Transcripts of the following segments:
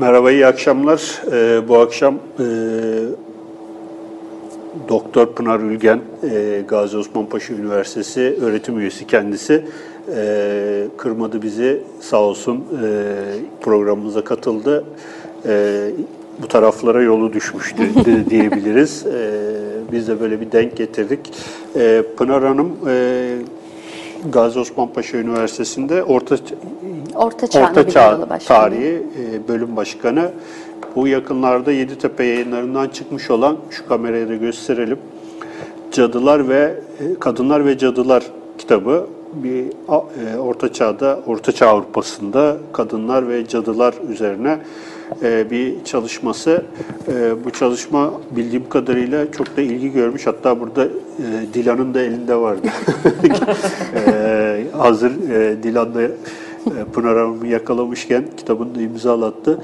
Merhaba, iyi akşamlar. Ee, bu akşam e, Doktor Pınar Ülgen, e, Gazi Osman Paşa Üniversitesi öğretim üyesi kendisi. E, kırmadı bizi, sağ olsun e, programımıza katıldı. E, bu taraflara yolu düşmüştü diyebiliriz. E, biz de böyle bir denk getirdik. E, Pınar Hanım... E, Gazi Osman Paşa Üniversitesi'nde Orta Orta Çağ, Orta Çağ Tarihi e, bölüm başkanı. Bu yakınlarda Yeditepe yayınlarından çıkmış olan şu kameraya da gösterelim. Cadılar ve e, Kadınlar ve Cadılar kitabı bir e, Orta Çağ'da Orta Çağ Avrupa'sında kadınlar ve cadılar üzerine bir çalışması. Bu çalışma bildiğim kadarıyla çok da ilgi görmüş. Hatta burada Dilan'ın da elinde vardı. Hazır Dilan da Pınar Hanım'ı yakalamışken kitabını da imzalattı.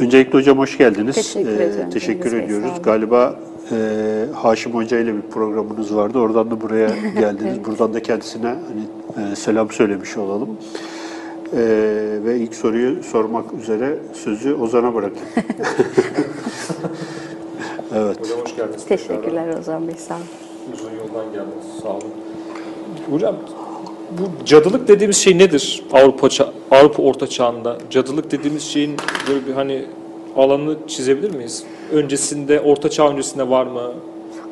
Öncelikle hocam hoş geldiniz. Teşekkür ederim. Teşekkür ediyoruz. Galiba e, Haşim Hoca ile bir programınız vardı. Oradan da buraya geldiniz. evet. Buradan da kendisine hani, e, selam söylemiş olalım. E, ve ilk soruyu sormak üzere sözü Ozan'a bırakayım. evet. Hocam hoş geldiniz. Teşekkürler Ozan Bey, sağ olun. Uzun yoldan geldiniz, sağ olun. Hocam bu cadılık dediğimiz şey nedir Avrupa Avrupa Orta Çağında? Cadılık dediğimiz şeyin böyle bir hani alanını çizebilir miyiz? Öncesinde, Orta Çağ öncesinde var mı?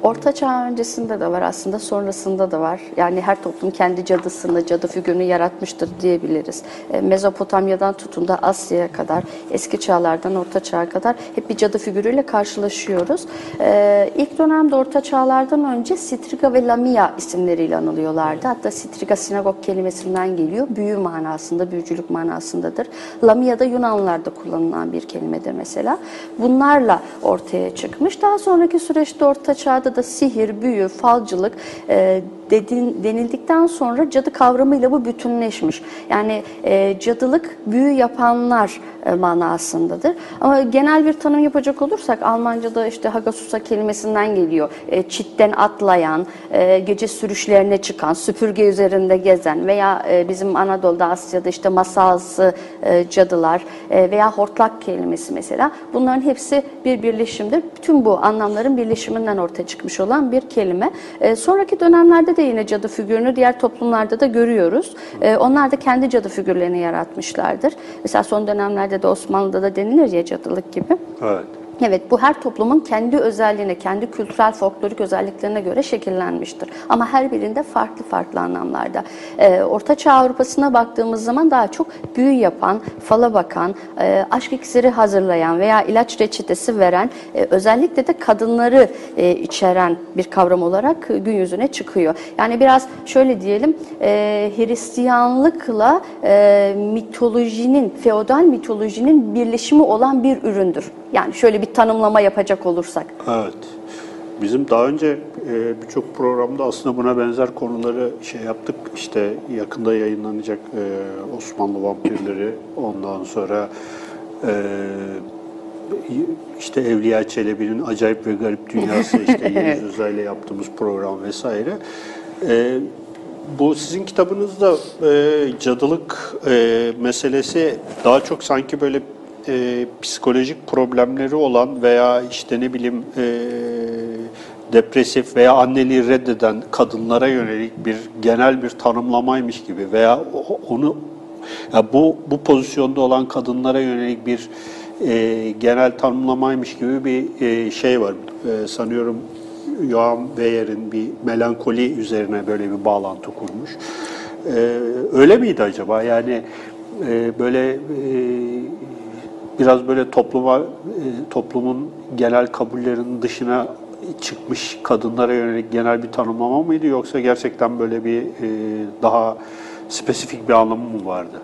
Orta Çağ öncesinde de var aslında, sonrasında da var. Yani her toplum kendi cadısını, cadı figürünü yaratmıştır diyebiliriz. E, Mezopotamya'dan tutun da Asya'ya kadar, eski çağlardan Orta Çağ'a kadar hep bir cadı figürüyle karşılaşıyoruz. E, ilk dönemde Orta Çağlardan önce Sitriga ve Lamia isimleriyle anılıyorlardı. Hatta Sitriga sinagog kelimesinden geliyor. Büyü manasında, büyücülük manasındadır. Lamia da Yunanlılarda kullanılan bir kelimedir mesela. Bunlarla ortaya çıkmış. Daha sonraki süreçte Orta Çağ'da da sihir, büyü, falcılık e, dedin, denildikten sonra cadı kavramıyla bu bütünleşmiş. Yani e, cadılık büyü yapanlar e, manasındadır. Ama genel bir tanım yapacak olursak Almanca'da işte Hagasusa kelimesinden geliyor. E, çitten atlayan, e, gece sürüşlerine çıkan, süpürge üzerinde gezen veya e, bizim Anadolu'da Asya'da işte masalsı e, cadılar e, veya hortlak kelimesi mesela. Bunların hepsi bir birleşimdir. Bütün bu anlamların birleşiminden ortaya çıkmış olan bir kelime. E, sonraki dönemlerde de yine cadı figürünü diğer toplumlarda da görüyoruz. E, onlar da kendi cadı figürlerini yaratmışlardır. Mesela son dönemlerde de Osmanlı'da da denilir ya cadılık gibi. Evet. Evet bu her toplumun kendi özelliğine, kendi kültürel folklorik özelliklerine göre şekillenmiştir. Ama her birinde farklı farklı anlamlarda. Ee, Orta Çağ Avrupa'sına baktığımız zaman daha çok büyü yapan, fala bakan, e, aşk iksiri hazırlayan veya ilaç reçetesi veren, e, özellikle de kadınları e, içeren bir kavram olarak gün yüzüne çıkıyor. Yani biraz şöyle diyelim, e, Hristiyanlıkla e, mitolojinin, feodal mitolojinin birleşimi olan bir üründür. Yani şöyle bir tanımlama yapacak olursak. Evet. Bizim daha önce e, birçok programda aslında buna benzer konuları şey yaptık. İşte yakında yayınlanacak e, Osmanlı vampirleri, ondan sonra e, işte Evliya Çelebi'nin acayip ve garip dünyası, işte Yeliz Özel ile yaptığımız program vesaire. E, bu sizin kitabınızda e, cadılık e, meselesi daha çok sanki böyle e, psikolojik problemleri olan veya işte ne bileyim e, depresif veya anneliği reddeden kadınlara yönelik bir genel bir tanımlamaymış gibi veya onu ya bu bu pozisyonda olan kadınlara yönelik bir e, genel tanımlamaymış gibi bir e, şey var. E, sanıyorum Johan Weyer'in bir melankoli üzerine böyle bir bağlantı kurmuş. E, öyle miydi acaba? Yani e, böyle e, biraz böyle topluma e, toplumun genel kabullerinin dışına çıkmış kadınlara yönelik genel bir tanımlama mıydı yoksa gerçekten böyle bir e, daha spesifik bir anlamı mı vardı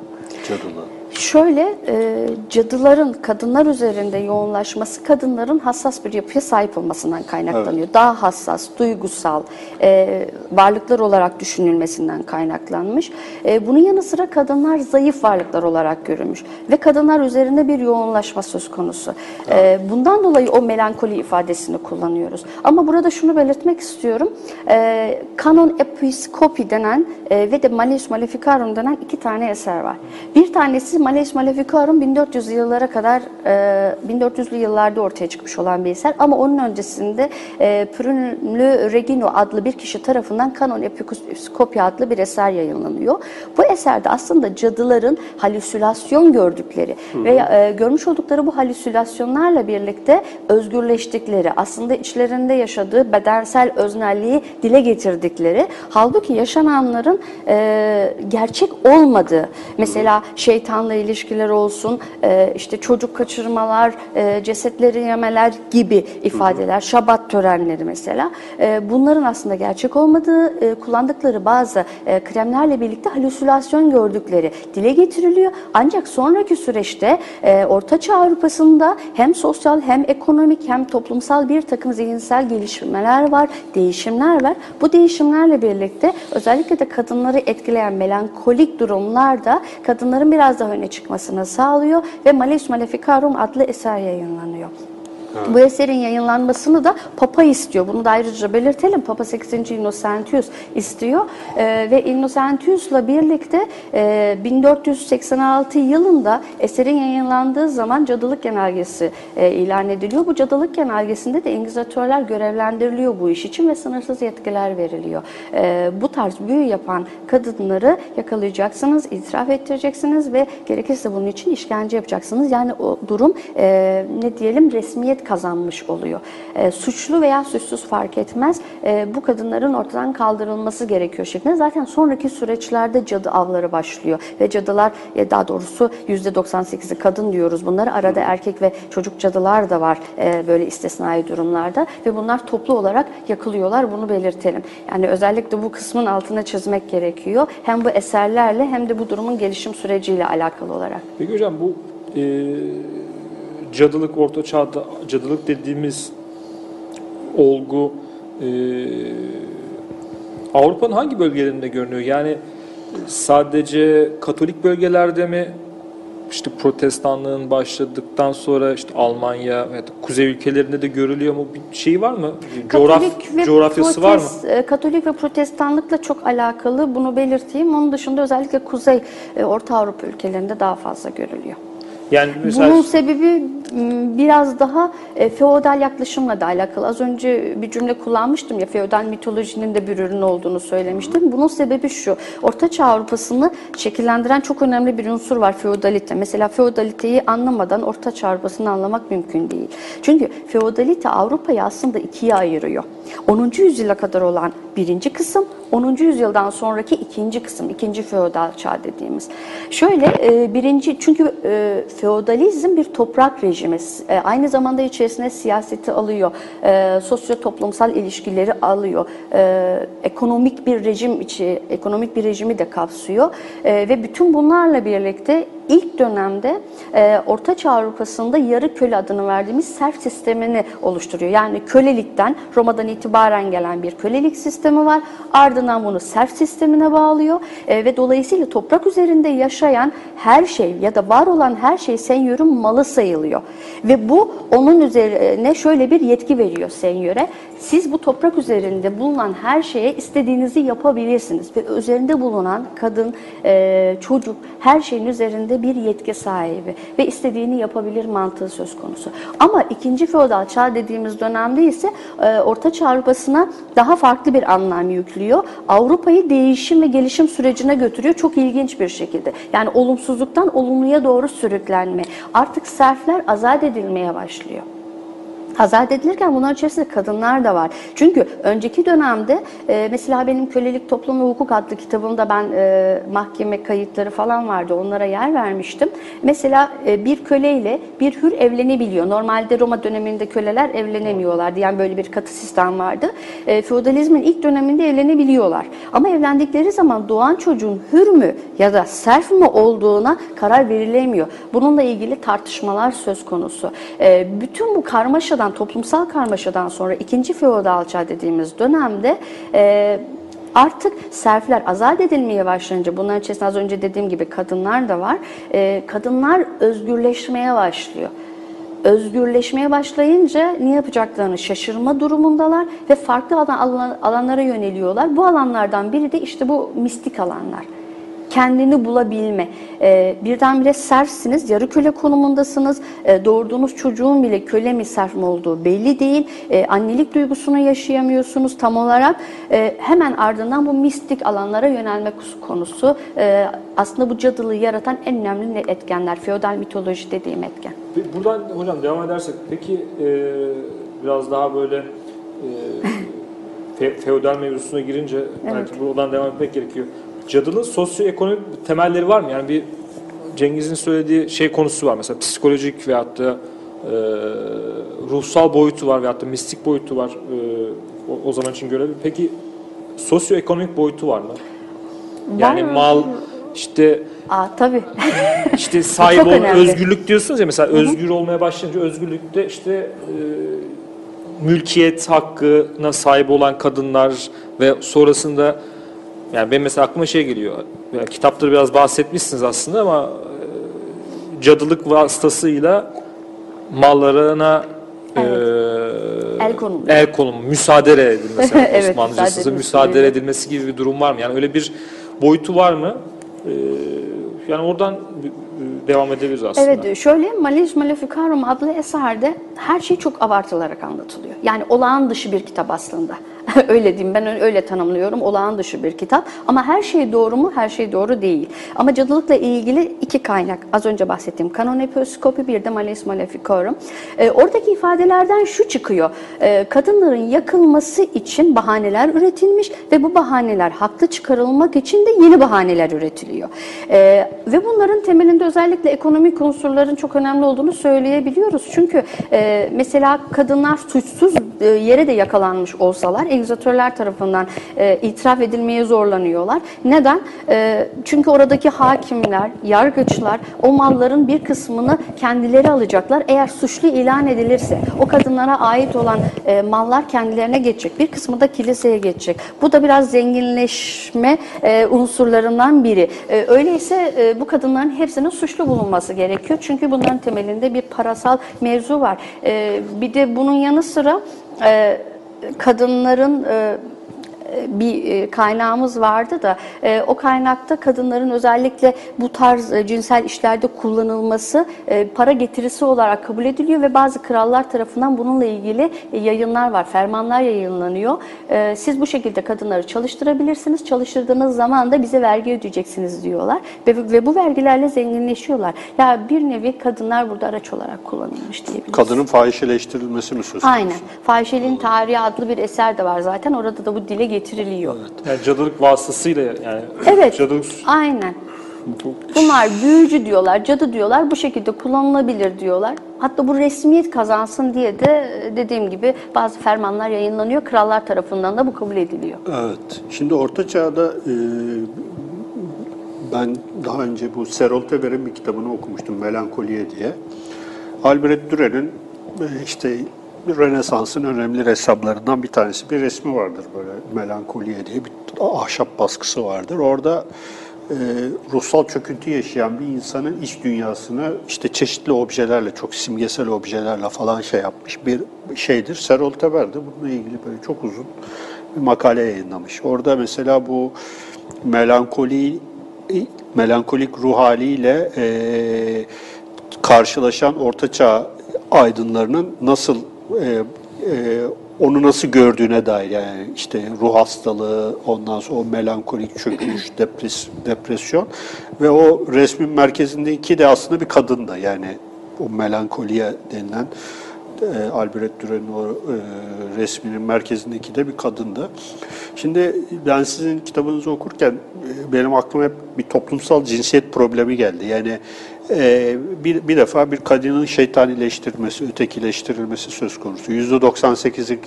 cadılığın? Şöyle, e, cadıların kadınlar üzerinde yoğunlaşması kadınların hassas bir yapıya sahip olmasından kaynaklanıyor. Evet. Daha hassas, duygusal e, varlıklar olarak düşünülmesinden kaynaklanmış. E, bunun yanı sıra kadınlar zayıf varlıklar olarak görülmüş ve kadınlar üzerinde bir yoğunlaşma söz konusu. E, evet. E, bundan dolayı o melankoli ifadesini kullanıyoruz. Ama burada şunu belirtmek istiyorum. E, Canon Episcopi denen e, ve de Malleus Maleficarum denen iki tane eser var. Bir tanesi Malleus Maleficarum 1400'lü yıllara kadar e, 1400'lü yıllarda ortaya çıkmış olan bir eser. Ama onun öncesinde e, Prunlu Regino adlı bir kişi tarafından Canon Episkopya adlı bir eser yayınlanıyor. Bu eserde aslında cadıların halüsinasyon gördükleri ve e, görmüş oldukları bu halüsinasyonlarla birlikte özgürleştikleri, aslında içlerinde yaşadığı bedensel öznelliği dile getirdikleri, halbuki yaşananların e, gerçek olmadığı, mesela şeytanla ilişkiler olsun, e, işte çocuk kaçırmalar, e, cesetleri yemeler gibi ifadeler, şabat törenleri mesela, e, bunların aslında gerçek olmadığı, e, kullandıkları bazı e, kremlerle birlikte halüsinasyon gördükleri dile getiriliyor. Ancak sonraki süreçte e, Orta Çağ Avrupa'sında hem sosyal hem ekonomik hem toplumsal bir takım zihinsel gelişmeler var, değişimler var. Bu değişimlerle birlikte özellikle de kadınları etkileyen melankolik durumlar da kadınların biraz daha öne çıkmasını sağlıyor ve Malleus Maleficarum adlı eser yayınlanıyor. Bu eserin yayınlanmasını da Papa istiyor. Bunu da ayrıca belirtelim. Papa 8. Innocentius istiyor. Ee, ve Innocentius'la birlikte e, 1486 yılında eserin yayınlandığı zaman cadılık genelgesi e, ilan ediliyor. Bu cadılık genelgesinde de İngilizatörler görevlendiriliyor bu iş için ve sınırsız yetkiler veriliyor. E, bu tarz büyü yapan kadınları yakalayacaksınız, itiraf ettireceksiniz ve gerekirse bunun için işkence yapacaksınız. Yani o durum e, ne diyelim resmiyet kazanmış oluyor. E, suçlu veya suçsuz fark etmez. E, bu kadınların ortadan kaldırılması gerekiyor şeklinde. Zaten sonraki süreçlerde cadı avları başlıyor ve cadılar e, daha doğrusu %98'i kadın diyoruz bunları. Arada erkek ve çocuk cadılar da var e, böyle istisnai durumlarda ve bunlar toplu olarak yakılıyorlar. Bunu belirtelim. Yani özellikle bu kısmın altına çizmek gerekiyor. Hem bu eserlerle hem de bu durumun gelişim süreciyle alakalı olarak. Peki hocam bu e, cadılık orta çağda cadılık dediğimiz olgu e, Avrupa'nın hangi bölgelerinde görünüyor? Yani sadece Katolik bölgelerde mi? İşte protestanlığın başladıktan sonra işte Almanya ve kuzey ülkelerinde de görülüyor mu? Bir şey var mı? Coğraf, ve coğrafyası var mı? protest- e, Katolik ve protestanlıkla çok alakalı bunu belirteyim. Onun dışında özellikle Kuzey e, Orta Avrupa ülkelerinde daha fazla görülüyor. Yani mesela Bunun sebebi m, biraz daha e, feodal yaklaşımla da alakalı. Az önce bir cümle kullanmıştım ya feodal mitolojinin de bir ürün olduğunu söylemiştim. Bunun sebebi şu. Orta Çağ Avrupa'sını şekillendiren çok önemli bir unsur var feodalite. Mesela feodaliteyi anlamadan Orta Çağ Avrupa'sını anlamak mümkün değil. Çünkü feodalite Avrupa'yı aslında ikiye ayırıyor. 10. yüzyıla kadar olan birinci kısım, 10. yüzyıldan sonraki ikinci kısım, ikinci feodal çağ dediğimiz. Şöyle e, birinci çünkü e, feodalizm bir toprak rejimi. E, aynı zamanda içerisine siyaseti alıyor, e, sosyo toplumsal ilişkileri alıyor, e, ekonomik bir rejim içi, ekonomik bir rejimi de kapsıyor E, ve bütün bunlarla birlikte ilk dönemde e, Orta Çağ Avrupa'sında yarı köle adını verdiğimiz serf sistemini oluşturuyor. Yani kölelikten Roma'dan itibaren gelen bir kölelik sistemi var. Ardından bunu serf sistemine bağlıyor E, ve dolayısıyla toprak üzerinde yaşayan her şey ya da var olan her şey senyörün malı sayılıyor. Ve bu onun üzerine şöyle bir yetki veriyor senyöre. Siz bu toprak üzerinde bulunan her şeye istediğinizi yapabilirsiniz. Ve üzerinde bulunan kadın, e, çocuk her şeyin üzerinde bir yetki sahibi ve istediğini yapabilir mantığı söz konusu. Ama ikinci feodal çağ dediğimiz dönemde ise e, Orta Çağ Avrupa'sına daha farklı bir anlam yüklüyor. Avrupa'yı değişim ve gelişim sürecine götürüyor çok ilginç bir şekilde. Yani olumsuzluktan olumluya doğru sürüklenme. Artık serfler azat edilmeye başlıyor. Azat edilirken bunların içerisinde kadınlar da var. Çünkü önceki dönemde e, mesela benim Kölelik Toplum ve Hukuk adlı kitabımda ben e, mahkeme kayıtları falan vardı. Onlara yer vermiştim. Mesela e, bir köleyle bir hür evlenebiliyor. Normalde Roma döneminde köleler evlenemiyorlardı. Yani böyle bir katı sistem vardı. E, feodalizmin ilk döneminde evlenebiliyorlar. Ama evlendikleri zaman doğan çocuğun hür mü ya da serf mi olduğuna karar verilemiyor. Bununla ilgili tartışmalar söz konusu. E, bütün bu karmaşadan, toplumsal karmaşadan sonra ikinci feodal çağ dediğimiz dönemde e, Artık serfler azat edilmeye başlayınca, bunların içerisinde az önce dediğim gibi kadınlar da var, e, kadınlar özgürleşmeye başlıyor. Özgürleşmeye başlayınca ne yapacaklarını şaşırma durumundalar ve farklı alan- alanlara yöneliyorlar. Bu alanlardan biri de işte bu mistik alanlar. Kendini bulabilme. E, birdenbire serfsiniz, yarı köle konumundasınız. E, doğurduğunuz çocuğun bile köle mi serf mi olduğu belli değil. E, annelik duygusunu yaşayamıyorsunuz tam olarak. E, hemen ardından bu mistik alanlara yönelme konusu. E, aslında bu cadılığı yaratan en önemli etkenler. Feodal mitoloji dediğim etken. Buradan hocam devam edersek peki e, biraz daha böyle e, fe, feodal mevzusuna girince Evet. belki buradan devam etmek gerekiyor. Cadılığın sosyoekonomik temelleri var mı? Yani bir Cengiz'in söylediği şey konusu var mesela psikolojik veyahut da e, ruhsal boyutu var veyahut da mistik boyutu var e, o, o zaman için görevi. Peki sosyoekonomik boyutu var mı? Yani Var. mal işte Aa, tabii. işte sahip çok ol, önemli. özgürlük diyorsunuz ya mesela özgür olmaya başlayınca özgürlükte işte e, mülkiyet hakkına sahip olan kadınlar ve sonrasında yani benim mesela aklıma şey geliyor. Yani kitapları biraz bahsetmişsiniz aslında ama e, cadılık vasıtasıyla mallarına e, El konuluyor. el konum, müsaade edilmesi. yani Evet, Osmanlıcasında müsaade edilmesi. gibi bir durum var mı? Yani öyle bir boyutu var mı? E, yani oradan e, devam edebiliriz aslında. Evet şöyle Malis Maleficarum adlı eserde her şey çok abartılarak anlatılıyor. Yani olağan dışı bir kitap aslında. öyle diyeyim ben öyle tanımlıyorum. Olağan dışı bir kitap. Ama her şey doğru mu? Her şey doğru değil. Ama cadılıkla ilgili iki kaynak. Az önce bahsettiğim Canon Episkopi bir de Malis Maleficarum. Ee, oradaki ifadelerden şu çıkıyor. Ee, kadınların yakılması için bahaneler üretilmiş ve bu bahaneler haklı çıkarılmak için de yeni bahaneler üretiliyor. Ee, ve bunların temelinde özellikle ekonomik unsurların çok önemli olduğunu söyleyebiliyoruz. Çünkü e, mesela kadınlar suçsuz e, yere de yakalanmış olsalar egzatörler tarafından e, itiraf edilmeye zorlanıyorlar. Neden? E, çünkü oradaki hakimler, yargıçlar o malların bir kısmını kendileri alacaklar. Eğer suçlu ilan edilirse o kadınlara ait olan e, mallar kendilerine geçecek. Bir kısmı da kiliseye geçecek. Bu da biraz zenginleşme e, unsurlarından biri. E, öyleyse e, bu kadınların hepsinin suçlu bulunması gerekiyor. Çünkü bunların temelinde bir parasal mevzu var. E, bir de bunun yanı sıra e, kadınların e, bir e, kaynağımız vardı da e, o kaynakta kadınların özellikle bu tarz e, cinsel işlerde kullanılması e, para getirisi olarak kabul ediliyor ve bazı krallar tarafından bununla ilgili e, yayınlar var, fermanlar yayınlanıyor. E, siz bu şekilde kadınları çalıştırabilirsiniz, çalıştırdığınız zaman da bize vergi ödeyeceksiniz diyorlar ve, bu vergilerle zenginleşiyorlar. Ya bir nevi kadınlar burada araç olarak kullanılmış diyebiliriz. Kadının fahişeleştirilmesi mi söz konusu? Aynen. Fahişeliğin Tarihi adlı bir eser de var zaten. Orada da bu dile getiriliyor. Yani cadılık vasıtasıyla yani Evet. cadılık Aynen. Bunlar büyücü diyorlar, cadı diyorlar. Bu şekilde kullanılabilir diyorlar. Hatta bu resmiyet kazansın diye de dediğim gibi bazı fermanlar yayınlanıyor. Krallar tarafından da bu kabul ediliyor. Evet. Şimdi Orta Çağ'da e, ben daha önce bu Serol Teber'in bir kitabını okumuştum Melankoliye diye. Albert Dürer'in e, işte bir Rönesans'ın önemli ressamlarından bir tanesi. Bir resmi vardır böyle Melankoliye diye bir ahşap baskısı vardır. Orada e, ruhsal çöküntü yaşayan bir insanın iç dünyasını işte çeşitli objelerle, çok simgesel objelerle falan şey yapmış bir şeydir. Serol Teber de bununla ilgili böyle çok uzun bir makale yayınlamış. Orada mesela bu melankoli melankolik ruh haliyle e, karşılaşan ortaçağ aydınlarının nasıl e, e, onu nasıl gördüğüne dair yani işte ruh hastalığı, ondan sonra o melankolik çöküş, depres, depresyon ve o resmin merkezindeki de aslında bir kadın da yani o melankoliye denilen e, Albert Dürer'in o e, resminin merkezindeki de bir kadındı. Şimdi ben sizin kitabınızı okurken e, benim aklıma hep bir toplumsal cinsiyet problemi geldi. Yani e, bir, bir defa bir kadının şeytanileştirilmesi, ötekileştirilmesi söz konusu. %98'i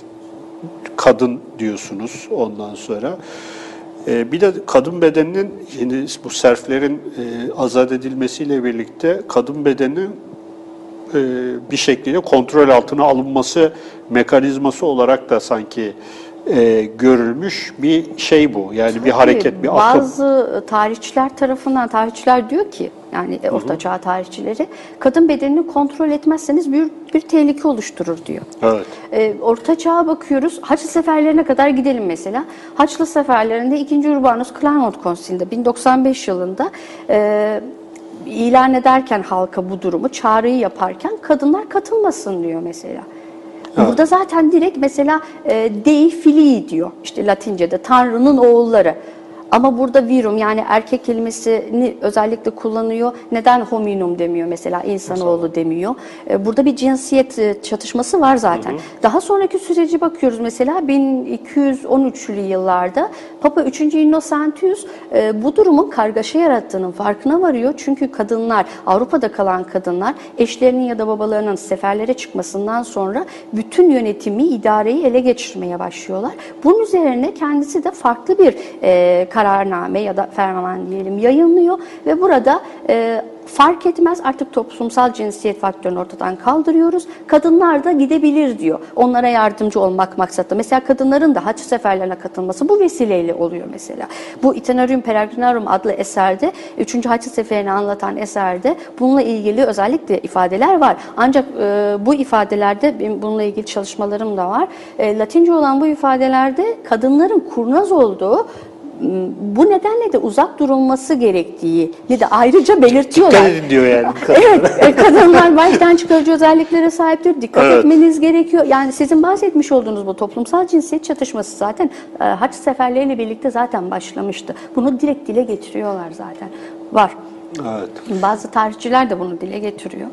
kadın diyorsunuz ondan sonra. E, bir de kadın bedeninin, şimdi bu serflerin e, azat edilmesiyle birlikte kadın bedeninin e, bir şekilde kontrol altına alınması mekanizması olarak da sanki e, görülmüş bir şey bu. Yani bir hareket, bir akım. Bazı tarihçiler tarafından, tarihçiler diyor ki, yani e, Orta Çağ tarihçileri kadın bedenini kontrol etmezseniz bir, bir tehlike oluşturur diyor. Evet. E, Orta Çağ'a bakıyoruz. Haçlı seferlerine kadar gidelim mesela. Haçlı seferlerinde 2. Urbanus Clermont Konsili'nde 1095 yılında e, ilan ederken halka bu durumu çağrıyı yaparken kadınlar katılmasın diyor mesela. Burada zaten direkt mesela e, Dei Filii diyor. İşte Latince'de Tanrı'nın oğulları. Ama burada virum yani erkek kelimesini özellikle kullanıyor. Neden hominum demiyor mesela insanoğlu demiyor. E, Burada bir cinsiyet e, çatışması var zaten. Daha sonraki süreci bakıyoruz mesela 1213'lü yıllarda Papa 3. Innocentius e, bu durumun kargaşa yarattığının farkına varıyor. Çünkü kadınlar Avrupa'da kalan kadınlar eşlerinin ya da babalarının seferlere çıkmasından sonra bütün yönetimi, idareyi ele geçirmeye başlıyorlar. Bunun üzerine kendisi de farklı bir e, kararname ya da ferman diyelim yayınlıyor ve burada e, fark etmez artık toplumsal cinsiyet faktörünü ortadan kaldırıyoruz. Kadınlar da gidebilir diyor. Onlara yardımcı olmak maksatlı. Mesela kadınların da haç seferlerine katılması bu vesileyle oluyor mesela. Bu Itinerarium Peregrinarum adlı eserde 3. Haç Seferi'ni anlatan eserde bununla ilgili özellikle ifadeler var. Ancak e, bu ifadelerde bununla ilgili çalışmalarım da var. E, Latince olan bu ifadelerde kadınların kurnaz olduğu bu nedenle de uzak durulması gerektiği ne de ayrıca belirtiyorlar. Dikkat edin diyor yani. evet, e, kadınlar baştan çıkarıcı özelliklere sahiptir. Dikkat Evet. etmeniz gerekiyor. Yani sizin bahsetmiş olduğunuz bu toplumsal cinsiyet çatışması zaten e, haç seferleriyle birlikte zaten başlamıştı. Bunu direkt dile getiriyorlar zaten. Var. Evet. Bazı tarihçiler de bunu dile getiriyor.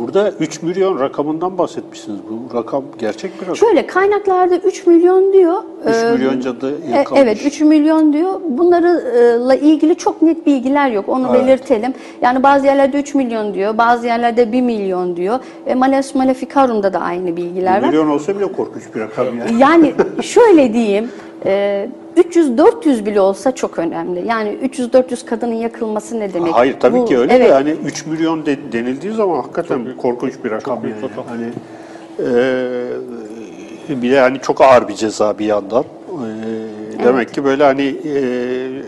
Burada 3 milyon rakamından bahsetmişsiniz. Bu rakam gerçek bir rakam. Şöyle kaynaklarda 3 milyon diyor. 3 Ee, milyon cadı E, yakalamış. Evet 3 milyon diyor. Bunlarla ilgili çok net bilgiler yok. Onu Evet. belirtelim. Yani bazı yerlerde 3 milyon diyor. Bazı yerlerde 1 milyon diyor. E, Males Maleficarum'da da aynı bilgiler var. milyon olsa bile korkunç bir rakam yani. Yani şöyle diyeyim. e, 300-400 bile olsa çok önemli. Yani 300-400 kadının yakılması ne demek? Hayır tabii Bu- ki öyle evet. de hani 3 milyon de- denildiği zaman hakikaten korkunç bir rakam büyük yani. rakam. Hani eee bir de hani çok ağır bir ceza bir yandan. Eee, Demek ki böyle hani eee,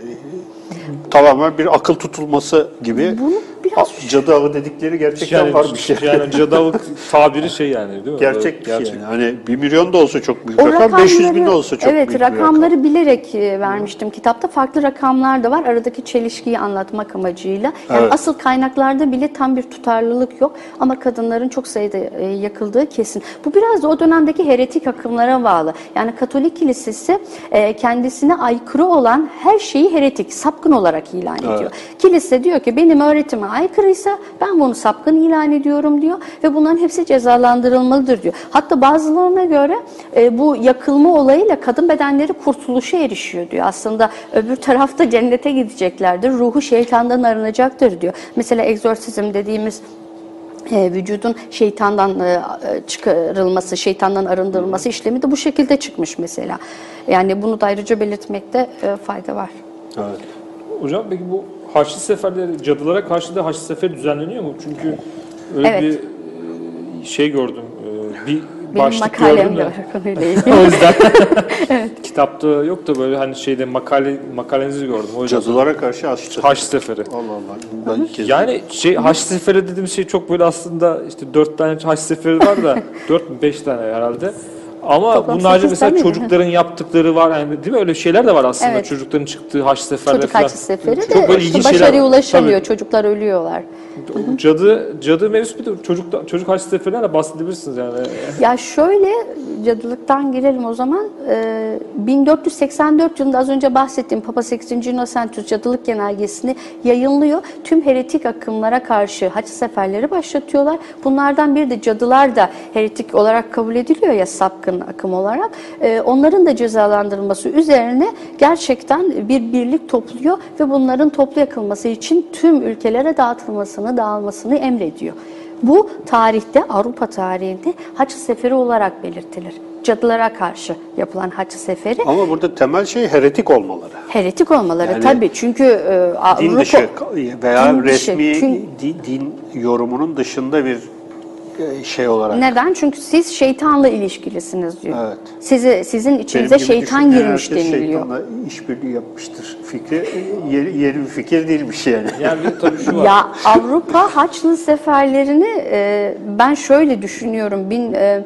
tamamen bir akıl tutulması gibi. Bunu biraz- cadı avı dedikleri gerçekten var bir şey. Yani cadavuk tabiri şey yani değil mi? Gerçek bir şey. Gerçek. Yani. Hani 1 milyon da olsa çok büyük O rakam, 500 bin de rakamları- olsa çok evet, büyük rakam. rakamları bilerek e, vermiştim kitapta. Farklı rakamlar da var. Aradaki çelişkiyi anlatmak amacıyla. Yani Evet. asıl kaynaklarda bile tam bir tutarlılık yok. Ama kadınların çok sayıda e, yakıldığı kesin. Bu biraz da o dönemdeki heretik akımlara bağlı. Yani Katolik Kilisesi e, kendisine aykırı olan her şeyi heretik, sapkın olarak ilan ediyor. Kilise diyor ki benim öğretime aykırıysa ben bunu sapkın ilan ediyorum diyor ve bunların hepsi cezalandırılmalıdır diyor. Hatta bazılarına göre e, bu yakılma olayıyla kadın bedenleri kurtuluşa erişiyor diyor. Aslında öbür tarafta cennete gideceklerdir. Ruhu şeytandan arınacaktır diyor. Mesela egzorsizm dediğimiz e, vücudun şeytandan e, çıkarılması, şeytandan arındırılması işlemi de bu şekilde çıkmış mesela. Yani bunu da ayrıca belirtmekte e, fayda var. Evet. Hocam peki bu Haçlı seferleri cadılara karşı da Haçlı seferi düzenleniyor mu? Çünkü öyle Evet. bir e, şey gördüm. e, Bir Benim başlık makalem gördüm de var konuyla ilgili. o yüzden kitapta yok da böyle hani şeyde makale makalenizi gördüm. O Cadılara karşı açtı. Haçlı seferi. Allah Allah. Ben Yani şey Haçlı Seferi dediğim şey çok böyle aslında işte dört tane Haçlı Seferi var da dört mü beş tane herhalde. Ama Toplam sekiz mesela tane mi? çocukların yaptıkları var yani değil mi öyle şeyler de var aslında Evet. çocukların çıktığı Haçlı Seferler Çocuk falan. haçlı seferi Çok de böyle işte ilginç başarıya şeyler ulaşamıyor. Çocuklar ölüyorlar. Tabii. Cadı cadı mevzusu bir de çocuk çocuk Haçlı Seferi'nden de bahsedebilirsiniz yani. Ya şöyle cadılıktan girelim o zaman. Ee, 1484 yılında az önce bahsettiğim Papa 8. Innocentius cadılık genelgesini yayınlıyor. Tüm heretik akımlara karşı haç seferleri başlatıyorlar. Bunlardan biri de cadılar da heretik olarak kabul ediliyor ya sapkın akım olarak. Ee, onların da cezalandırılması üzerine gerçekten bir birlik topluyor ve bunların toplu yakılması için tüm ülkelere dağıtılmasını, dağılmasını emrediyor. Bu tarihte, Avrupa tarihinde Haçlı Seferi olarak belirtilir. Cadılara karşı yapılan Haçlı Seferi. Ama burada temel şey heretik olmaları. Heretik olmaları Yani tabii çünkü e, Din Avrupa... dışı veya Din dışı, resmi çünkü- di- din yorumunun dışında bir e, şey olarak. Neden? Çünkü siz şeytanla ilişkilisiniz diyor. Evet. Sizi sizin içinize şeytan girmiş deniliyor. Şeytanla işbirliği yapmıştır. Fikri e, yeni, yeni bir fikir değilmiş yani. Yani tabii şu var. Ya Avrupa Haçlı seferlerini e, ben şöyle düşünüyorum. Bin, e, e,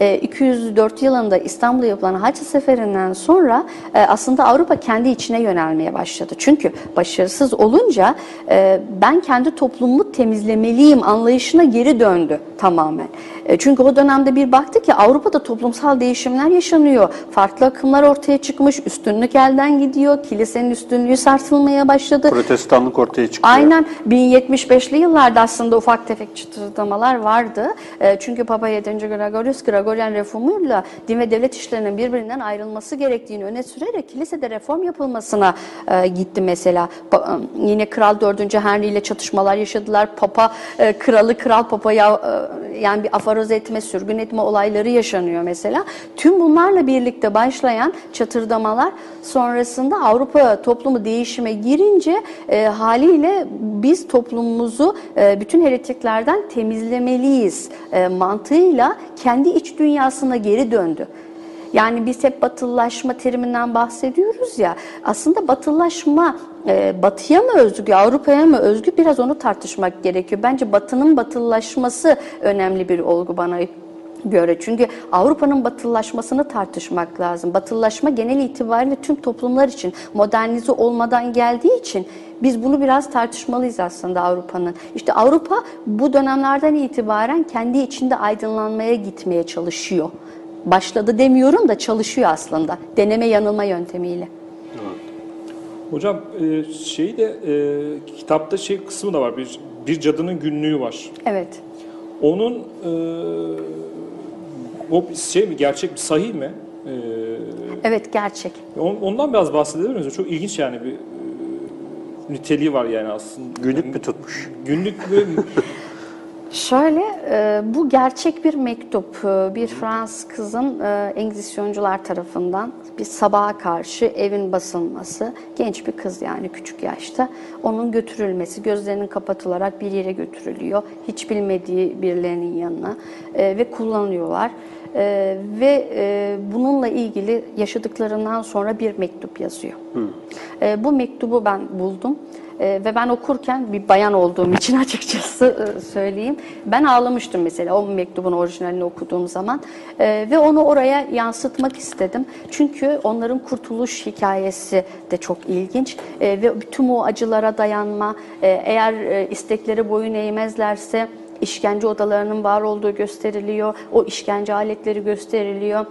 204 yılında İstanbul'da yapılan Haçlı Seferinden sonra e, aslında Avrupa kendi içine yönelmeye başladı. Çünkü başarısız olunca e, ben kendi toplumumu temizlemeliyim anlayışına geri döndü tamamen. E, çünkü o dönemde bir baktı ki Avrupa'da toplumsal değişimler yaşanıyor. Farklı akımlar ortaya çıkmış, üstünlük elden gidiyor, kilisenin üstünlüğü sarsılmaya başladı. Protestanlık ortaya çıkıyor. Aynen 1075'li yıllarda aslında ufak tefek çıtırdamalar vardı. E, çünkü Papa 7. Gregorius Gregorian reformuyla din ve devlet işlerinin birbirinden ayrılması gerektiğini öne sürerek kilisede reform yapılmasına e, gitti mesela. Yine Kral 4. Henry ile çatışmalar yaşadılar. Papa kralı kral papaya yani bir afaroz etme, sürgün etme olayları yaşanıyor mesela. Tüm bunlarla birlikte başlayan çatırdamalar sonrasında Avrupa toplumu değişime girince e, haliyle biz toplumumuzu e, bütün heretiklerden temizlemeliyiz e, mantığıyla kendi iç dünyasına geri döndü. Yani biz hep batılılaşma teriminden bahsediyoruz ya. Aslında batılılaşma e, batıya mı özgü, Avrupa'ya mı özgü biraz onu tartışmak gerekiyor. Bence batının batılılaşması önemli bir olgu bana göre. Çünkü Avrupa'nın batılılaşmasını tartışmak lazım. Batılılaşma genel itibariyle tüm toplumlar için modernize olmadan geldiği için biz bunu biraz tartışmalıyız aslında Avrupa'nın. İşte Avrupa bu dönemlerden itibaren kendi içinde aydınlanmaya gitmeye çalışıyor. Başladı demiyorum da çalışıyor aslında. Deneme yanılma yöntemiyle. Hocam e, şey de e, kitapta şey kısmı da var. Bir, bir cadının günlüğü var. Evet. Onun e, o şey mi gerçek mi sahih mi? E, Evet gerçek. on- ondan biraz bahsedebilir miyiz? Çok ilginç yani bir e, niteliği var yani aslında. Günlük mü tutmuş? Günlük mü? Şöyle, e, bu gerçek bir mektup. E, Bir Fransız kızın e, Engizisyoncular tarafından bir sabaha karşı evin basılması, genç bir kız yani küçük yaşta, onun götürülmesi, gözlerinin kapatılarak bir yere götürülüyor. Hiç bilmediği birilerinin yanına ve kullanıyorlar. Ve e, bununla ilgili yaşadıklarından sonra bir mektup yazıyor. E, bu mektubu ben buldum. Ee, ve ben okurken bir bayan olduğum için açıkçası e, söyleyeyim. Ben ağlamıştım mesela o mektubun orijinalini okuduğum zaman. Ee, ve onu oraya yansıtmak istedim. Çünkü onların kurtuluş hikayesi de çok ilginç. Ee, ve bütün o acılara dayanma, e, eğer e, istekleri boyun eğmezlerse işkence odalarının var olduğu gösteriliyor. O işkence aletleri gösteriliyor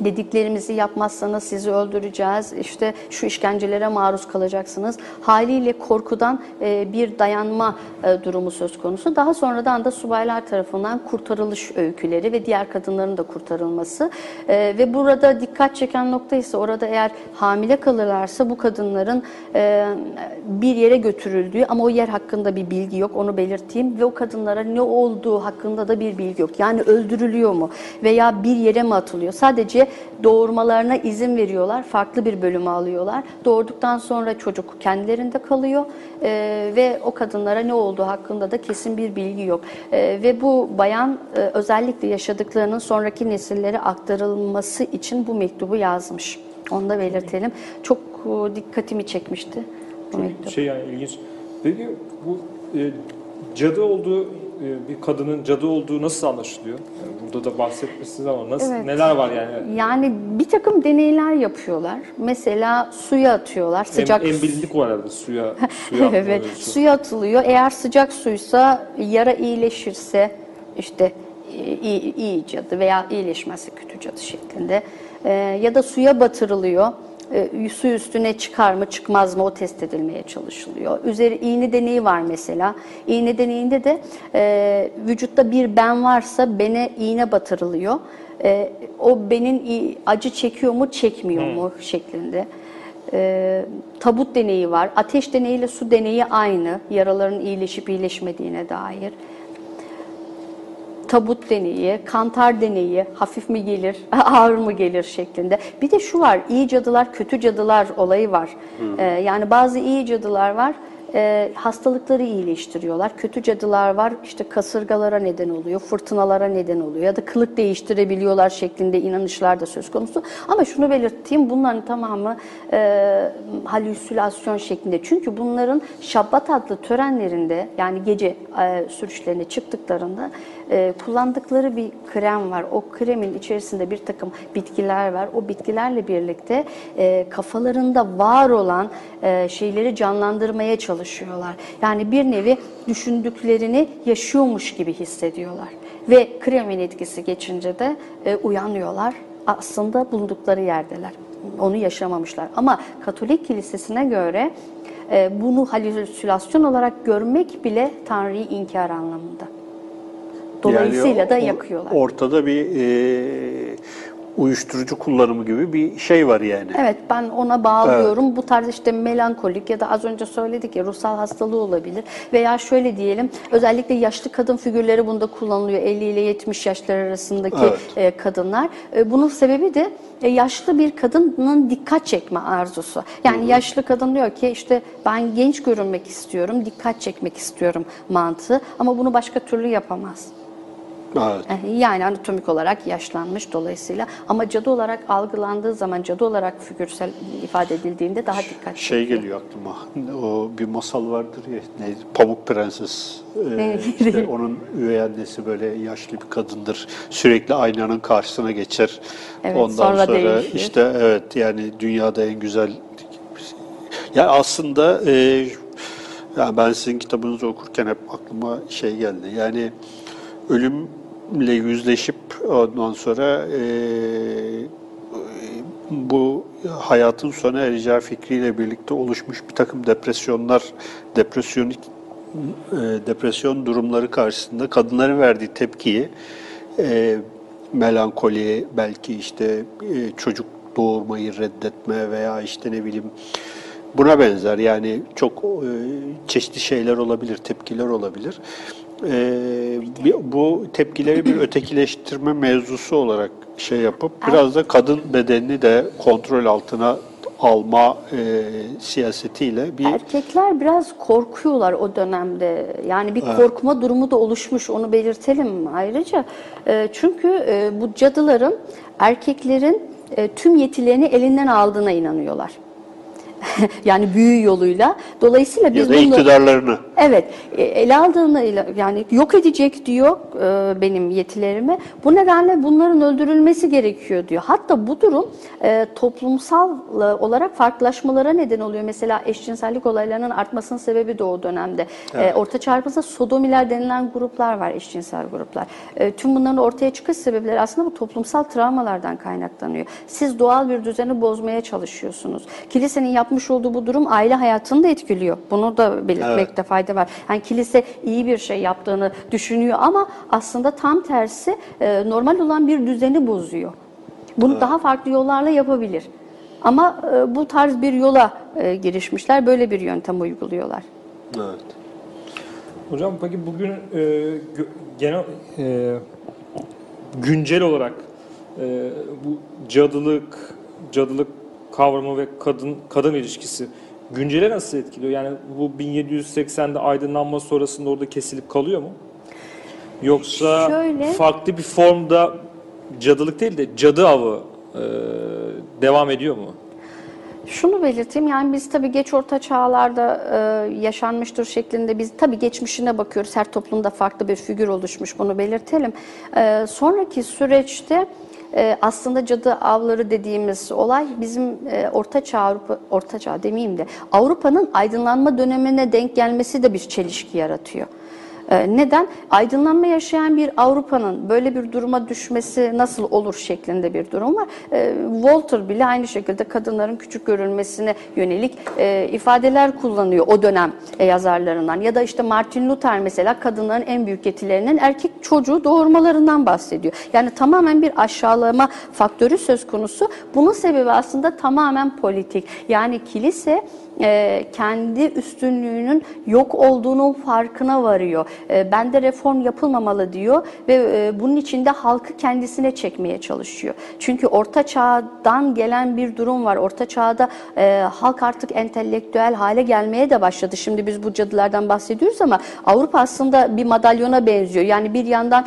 dediklerimizi yapmazsanız sizi öldüreceğiz. İşte şu işkencelere maruz kalacaksınız. Haliyle korkudan e, bir dayanma e, durumu söz konusu. Daha sonradan da subaylar tarafından kurtarılış öyküleri ve diğer kadınların da kurtarılması. E, ve burada dikkat çeken nokta ise orada eğer hamile kalırlarsa bu kadınların bir yere götürüldüğü ama o yer hakkında bir bilgi yok onu belirteyim ve o kadınlara ne olduğu hakkında da bir bilgi yok. Yani öldürülüyor mu veya bir yere mi atılıyor? Sadece doğurmalarına izin veriyorlar. Farklı bir bölümü alıyorlar. Doğurduktan sonra çocuk kendilerinde kalıyor Ee, ve o kadınlara ne olduğu hakkında da kesin bir bilgi yok. Ee, ve bu bayan e, özellikle yaşadıklarının sonraki nesillere aktarılması için bu mektubu yazmış. Onu da belirtelim. Çok e, dikkatimi çekmişti bu mektup. şey yani ilginç. Peki bu e, cadı olduğu e, bir kadının cadı olduğu nasıl anlaşılıyor? Yani burada da bahsetmişsiniz ama nasıl Evet. neler var yani? Yani bir takım deneyler yapıyorlar. Mesela suya atıyorlar. Sıcak en, en bilindik o herhalde suya suya evet, mevzusu. suya atılıyor. Eğer sıcak suysa yara iyileşirse işte iyi, iyi cadı veya iyileşmezse kötü cadı şeklinde. Ee, ya da suya batırılıyor. Ee, su üstüne çıkar mı çıkmaz mı o test edilmeye çalışılıyor. Üzeri iğne deneyi var mesela. İğne deneyinde de e, vücutta bir ben varsa bene iğne batırılıyor. E, o benin acı çekiyor mu çekmiyor mu şeklinde. E, tabut deneyi var. Ateş deneyiyle su deneyi aynı. Yaraların iyileşip iyileşmediğine dair. Tabut deneyi, kantar deneyi, hafif mi gelir, ağır mı gelir şeklinde. Bir de şu var, iyi cadılar, kötü cadılar olayı var. Ee, yani bazı iyi cadılar var, e, hastalıkları iyileştiriyorlar. Kötü cadılar var işte kasırgalara neden oluyor, fırtınalara neden oluyor ya da kılık değiştirebiliyorlar şeklinde inanışlar da söz konusu. Ama şunu belirteyim bunların tamamı e, halüsinasyon şeklinde. Çünkü bunların Şabbat adlı törenlerinde yani gece e, sürüşlerine çıktıklarında e, kullandıkları bir krem var. O kremin içerisinde bir takım bitkiler var. O bitkilerle birlikte e, kafalarında var olan e, şeyleri canlandırmaya çalışıyorlar. Yani bir nevi düşündüklerini yaşıyormuş gibi hissediyorlar. Ve kremin etkisi geçince de e, uyanıyorlar. Aslında bulundukları yerdeler. Onu yaşamamışlar. Ama Katolik Kilisesi'ne göre e, bunu halüsinasyon olarak görmek bile Tanrı'yı inkar anlamında. Dolayısıyla Yani da yakıyorlar. Ortada bir e, uyuşturucu kullanımı gibi bir şey var yani. Evet ben ona bağlıyorum. Bu tarz işte melankolik ya da az önce söyledik ya ruhsal hastalığı olabilir. Veya şöyle diyelim özellikle yaşlı kadın figürleri bunda kullanılıyor. 50 ile 70 yaşlar arasındaki Evet. e, kadınlar. E, bunun sebebi de e, yaşlı bir kadının dikkat çekme arzusu. Yani yaşlı kadın diyor ki işte ben genç görünmek istiyorum, dikkat çekmek istiyorum mantığı ama bunu başka türlü yapamaz. Evet. Eh, Yani anatomik olarak yaşlanmış dolayısıyla ama cadı olarak algılandığı zaman cadı olarak figürsel ifade edildiğinde daha dikkat Şey çekiyor. geliyor aklıma. O bir masal vardır ya. Neydi? Pamuk Prenses. Ee, işte onun üvey annesi böyle yaşlı bir kadındır. Sürekli aynanın karşısına geçer. Evet, Ondan sonra sonra, değişir. işte evet yani dünyada en güzel ya aslında e, ya ben sizin kitabınızı okurken hep aklıma şey geldi. Yani ölümle yüzleşip ondan sonra e, bu hayatın sona ereceği fikriyle birlikte oluşmuş bir takım depresyonlar, depresyonik e, depresyon durumları karşısında kadınların verdiği tepkiyi e, melankoli, belki işte e, çocuk doğurmayı reddetme veya işte ne bileyim buna benzer yani çok e, çeşitli şeyler olabilir, tepkiler olabilir. E, bu tepkileri bir ötekileştirme mevzusu olarak şey yapıp biraz da kadın bedenini de kontrol altına alma e, siyasetiyle bir Erkekler biraz korkuyorlar o dönemde. Yani bir korkma durumu da oluşmuş. Onu belirtelim ayrıca. E, çünkü e, bu cadıların erkeklerin e, tüm yetilerini elinden aldığına inanıyorlar. yani büyü yoluyla. Dolayısıyla biz ya da bunu iktidarlarını Evet, e, ele aldığını yani yok edecek diyor e, benim yetilerimi. Bu nedenle bunların öldürülmesi gerekiyor diyor. Hatta bu durum e, toplumsal olarak farklılaşmalara neden oluyor. Mesela eşcinsellik olaylarının artmasının sebebi de o dönemde. E, Orta Çağımızda sodomiler denilen gruplar var, eşcinsel gruplar. E, tüm bunların ortaya çıkış sebepleri aslında bu toplumsal travmalardan kaynaklanıyor. Siz doğal bir düzeni bozmaya çalışıyorsunuz. Kilisenin yapmış olduğu bu durum aile hayatını da etkiliyor. Bunu da belirtmekte fayda var. Yani kilise iyi bir şey yaptığını düşünüyor ama aslında tam tersi e, normal olan bir düzeni bozuyor. Bunu daha farklı yollarla yapabilir. Ama e, bu tarz bir yola e, girişmişler, böyle bir yöntem uyguluyorlar. evet. Hocam peki bugün e, gö- genel e, güncel olarak e, bu cadılık, cadılık kavramı ve kadın kadın ilişkisi güncele nasıl etkiliyor? Yani bu 1780'de aydınlanma sonrasında orada kesilip kalıyor mu? Yoksa Şöyle- farklı bir formda cadılık değil de cadı avı e, devam ediyor mu? Şunu belirteyim yani biz tabii geç orta çağlarda e, yaşanmıştır şeklinde biz tabii geçmişine bakıyoruz. Her toplumda farklı bir figür oluşmuş bunu belirtelim. E, sonraki süreçte e, aslında cadı avları dediğimiz olay bizim e, orta çağ Avrupa orta çağ demeyeyim de Avrupa'nın aydınlanma dönemine denk gelmesi de bir çelişki yaratıyor. Ee, Neden? Aydınlanma yaşayan bir Avrupa'nın böyle bir duruma düşmesi nasıl olur şeklinde bir durum var. Ee, Walter bile aynı şekilde kadınların küçük görülmesine yönelik e, ifadeler kullanıyor o dönem e, yazarlarından. Ya da işte Martin Luther mesela kadınların en büyük yetilerinin erkek çocuğu doğurmalarından bahsediyor. Yani tamamen bir aşağılama faktörü söz konusu. Bunun sebebi aslında tamamen politik. Yani kilise e, kendi üstünlüğünün yok olduğunun farkına varıyor. E, bende reform yapılmamalı diyor ve e, bunun için de halkı kendisine çekmeye çalışıyor. Çünkü orta çağdan gelen bir durum var. Orta çağda e, halk artık entelektüel hale gelmeye de başladı. Şimdi biz bu cadılardan bahsediyoruz ama Avrupa aslında bir madalyona benziyor. Yani bir yandan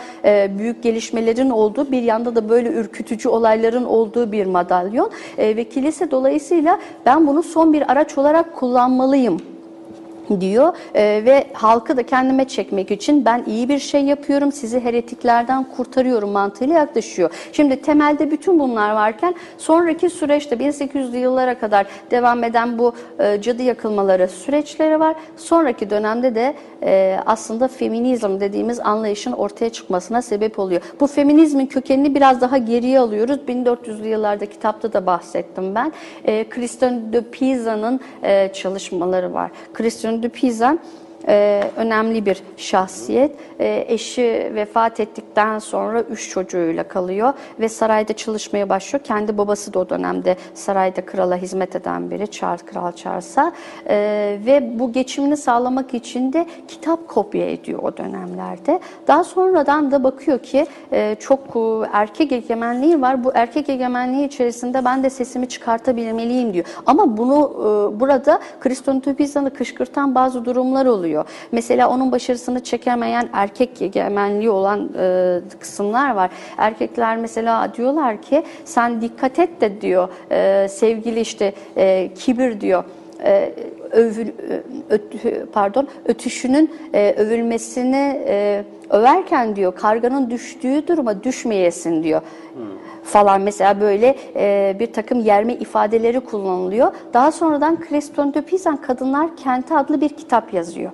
büyük gelişmelerin olduğu, bir yanda da böyle ürkütücü olayların olduğu bir madalyon. Ve kilise dolayısıyla ben bunu son bir araç olarak kullanmalıyım diyor Ee, ve halkı da kendime çekmek için ben iyi bir şey yapıyorum sizi heretiklerden kurtarıyorum mantığıyla yaklaşıyor. Şimdi temelde bütün bunlar varken sonraki süreçte 1800'lü yıllara kadar devam eden bu e, cadı yakılmaları süreçleri var. Sonraki dönemde de e, aslında feminizm dediğimiz anlayışın ortaya çıkmasına sebep oluyor. Bu feminizmin kökenini biraz daha geriye alıyoruz. 1400'lü yıllarda kitapta da bahsettim ben. E, Christian de Pisa'nın e, çalışmaları var. Christian de Pisa e, önemli bir şahsiyet. E, eşi vefat ettikten sonra üç çocuğuyla kalıyor ve sarayda çalışmaya başlıyor. Kendi babası da o dönemde sarayda krala hizmet eden biri, Charles Kral Charles'a E, ve bu geçimini sağlamak için de kitap kopya ediyor o dönemlerde. Daha sonradan da bakıyor ki e, çok e, erkek egemenliği var. Bu erkek egemenliği içerisinde ben de sesimi çıkartabilmeliyim diyor. Ama bunu e, burada Kriston Pisa'nı kışkırtan bazı durumlar oluyor. Mesela onun başarısını çekemeyen erkek egemenliği olan e, kısımlar var. Erkekler mesela diyorlar ki sen dikkat et de diyor e, sevgili işte e, kibir diyor e, övül, öt- pardon ötüşünün e, övülmesini e, överken diyor karganın düştüğü duruma düşmeyesin diyor. Falan mesela böyle e, bir takım yerme ifadeleri kullanılıyor. Daha sonradan Creston de Pizan Kadınlar Kenti adlı bir kitap yazıyor.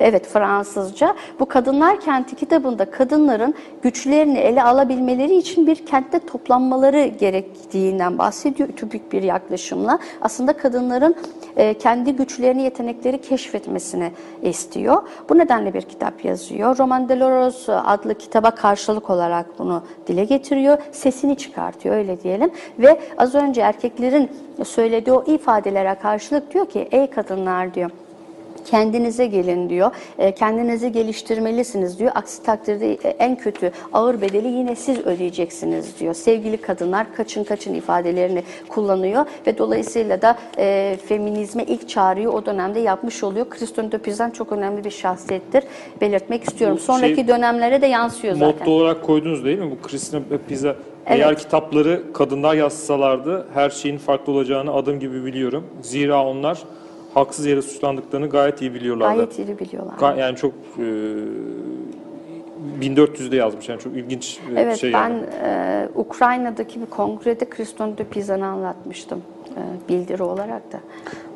Evet Fransızca. Bu Kadınlar Kenti kitabında kadınların güçlerini ele alabilmeleri için bir kentte toplanmaları gerektiğinden bahsediyor ütopik bir yaklaşımla. Aslında kadınların e, kendi güçlerini, yetenekleri keşfetmesini istiyor. Bu nedenle bir kitap yazıyor. Roman Deloros adlı kitaba karşılık olarak bunu dile getiriyor. Sesini çıkartıyor öyle diyelim. Ve az önce erkeklerin söylediği o ifadelere karşılık diyor ki ey kadınlar diyor kendinize gelin diyor. E, kendinizi geliştirmelisiniz diyor. Aksi takdirde e, en kötü ağır bedeli yine siz ödeyeceksiniz diyor. Sevgili kadınlar kaçın kaçın ifadelerini kullanıyor ve dolayısıyla da e, feminizme ilk çağrıyı o dönemde yapmış oluyor. Kriston de Pizan çok önemli bir şahsiyettir. Belirtmek istiyorum. Bu Sonraki şey- dönemlere de yansıyor zaten. Motto olarak koydunuz değil mi? Bu Christina Pizza. Eğer Evet. kitapları kadınlar yazsalardı her şeyin farklı olacağını adım gibi biliyorum. Zira onlar haksız yere suçlandıklarını gayet iyi biliyorlardı. Gayet iyi biliyorlar. Ga- Yani çok e, 1400'de yazmış yani çok ilginç e, Evet şey ben yani. e, Ukrayna'daki bir kongrede Kriston de Pizan'ı anlatmıştım. E, bildiri olarak da.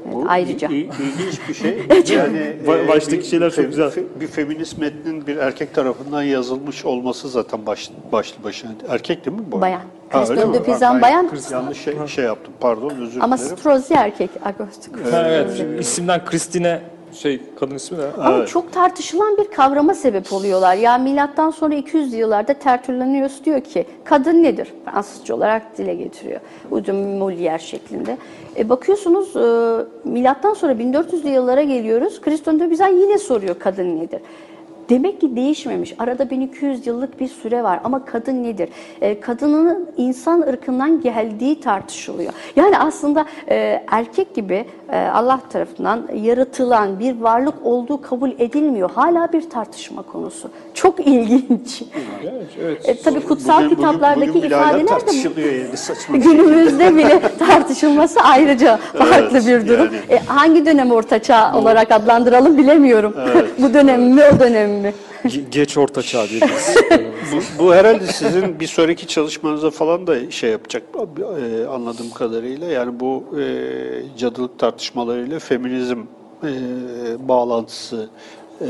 Evet, Bu ayrıca. il- il- ilginç bir şey. yani Ba- e, baştaki bir- şeyler çok güzel. Bir feminist metnin bir erkek tarafından yazılmış olması zaten baş, başlı başına. Erkek değil mi bu? Bayan. Ha, Christophe de Pizan bayan. Yanlış şey, şey yaptım pardon özür Ama dilerim. Strozzi erkek. Agostik. Evet. Şimdi isimden Christine şey kadın ismi de. Ama çok tartışılan bir kavrama sebep oluyorlar. Ya milattan sonra 200 yıllarda Tertullianus diyor ki kadın nedir? Fransızca olarak dile getiriyor. Udum Molière şeklinde. E bakıyorsunuz e, milattan sonra 1400'lü yıllara geliyoruz. Kriston de Bizan yine soruyor kadın nedir? Demek ki değişmemiş. Arada 1200 yıllık bir süre var ama kadın nedir? E, kadının insan ırkından geldiği tartışılıyor. Yani aslında e, erkek gibi e, Allah tarafından yaratılan bir varlık olduğu kabul edilmiyor. Hala bir tartışma konusu. Çok ilginç. Evet, evet. E, tabii kutsal Bugün- bugün- kitaplardaki bugün bile hala ifadeler de tartışılıyor yani saçma. günümüzde bile tartışılması ayrıca farklı bir durum. yani. E, hangi dönem ortaçağ olarak adlandıralım bilemiyorum. Bu dönem mi o dönem mi? Ge- Geç orta çağ diyebiliriz. bu, bu herhalde sizin bir sonraki çalışmanıza falan da şey yapacak e, anladığım kadarıyla. Yani bu e, cadılık tartışmalarıyla feminizm e, bağlantısı e,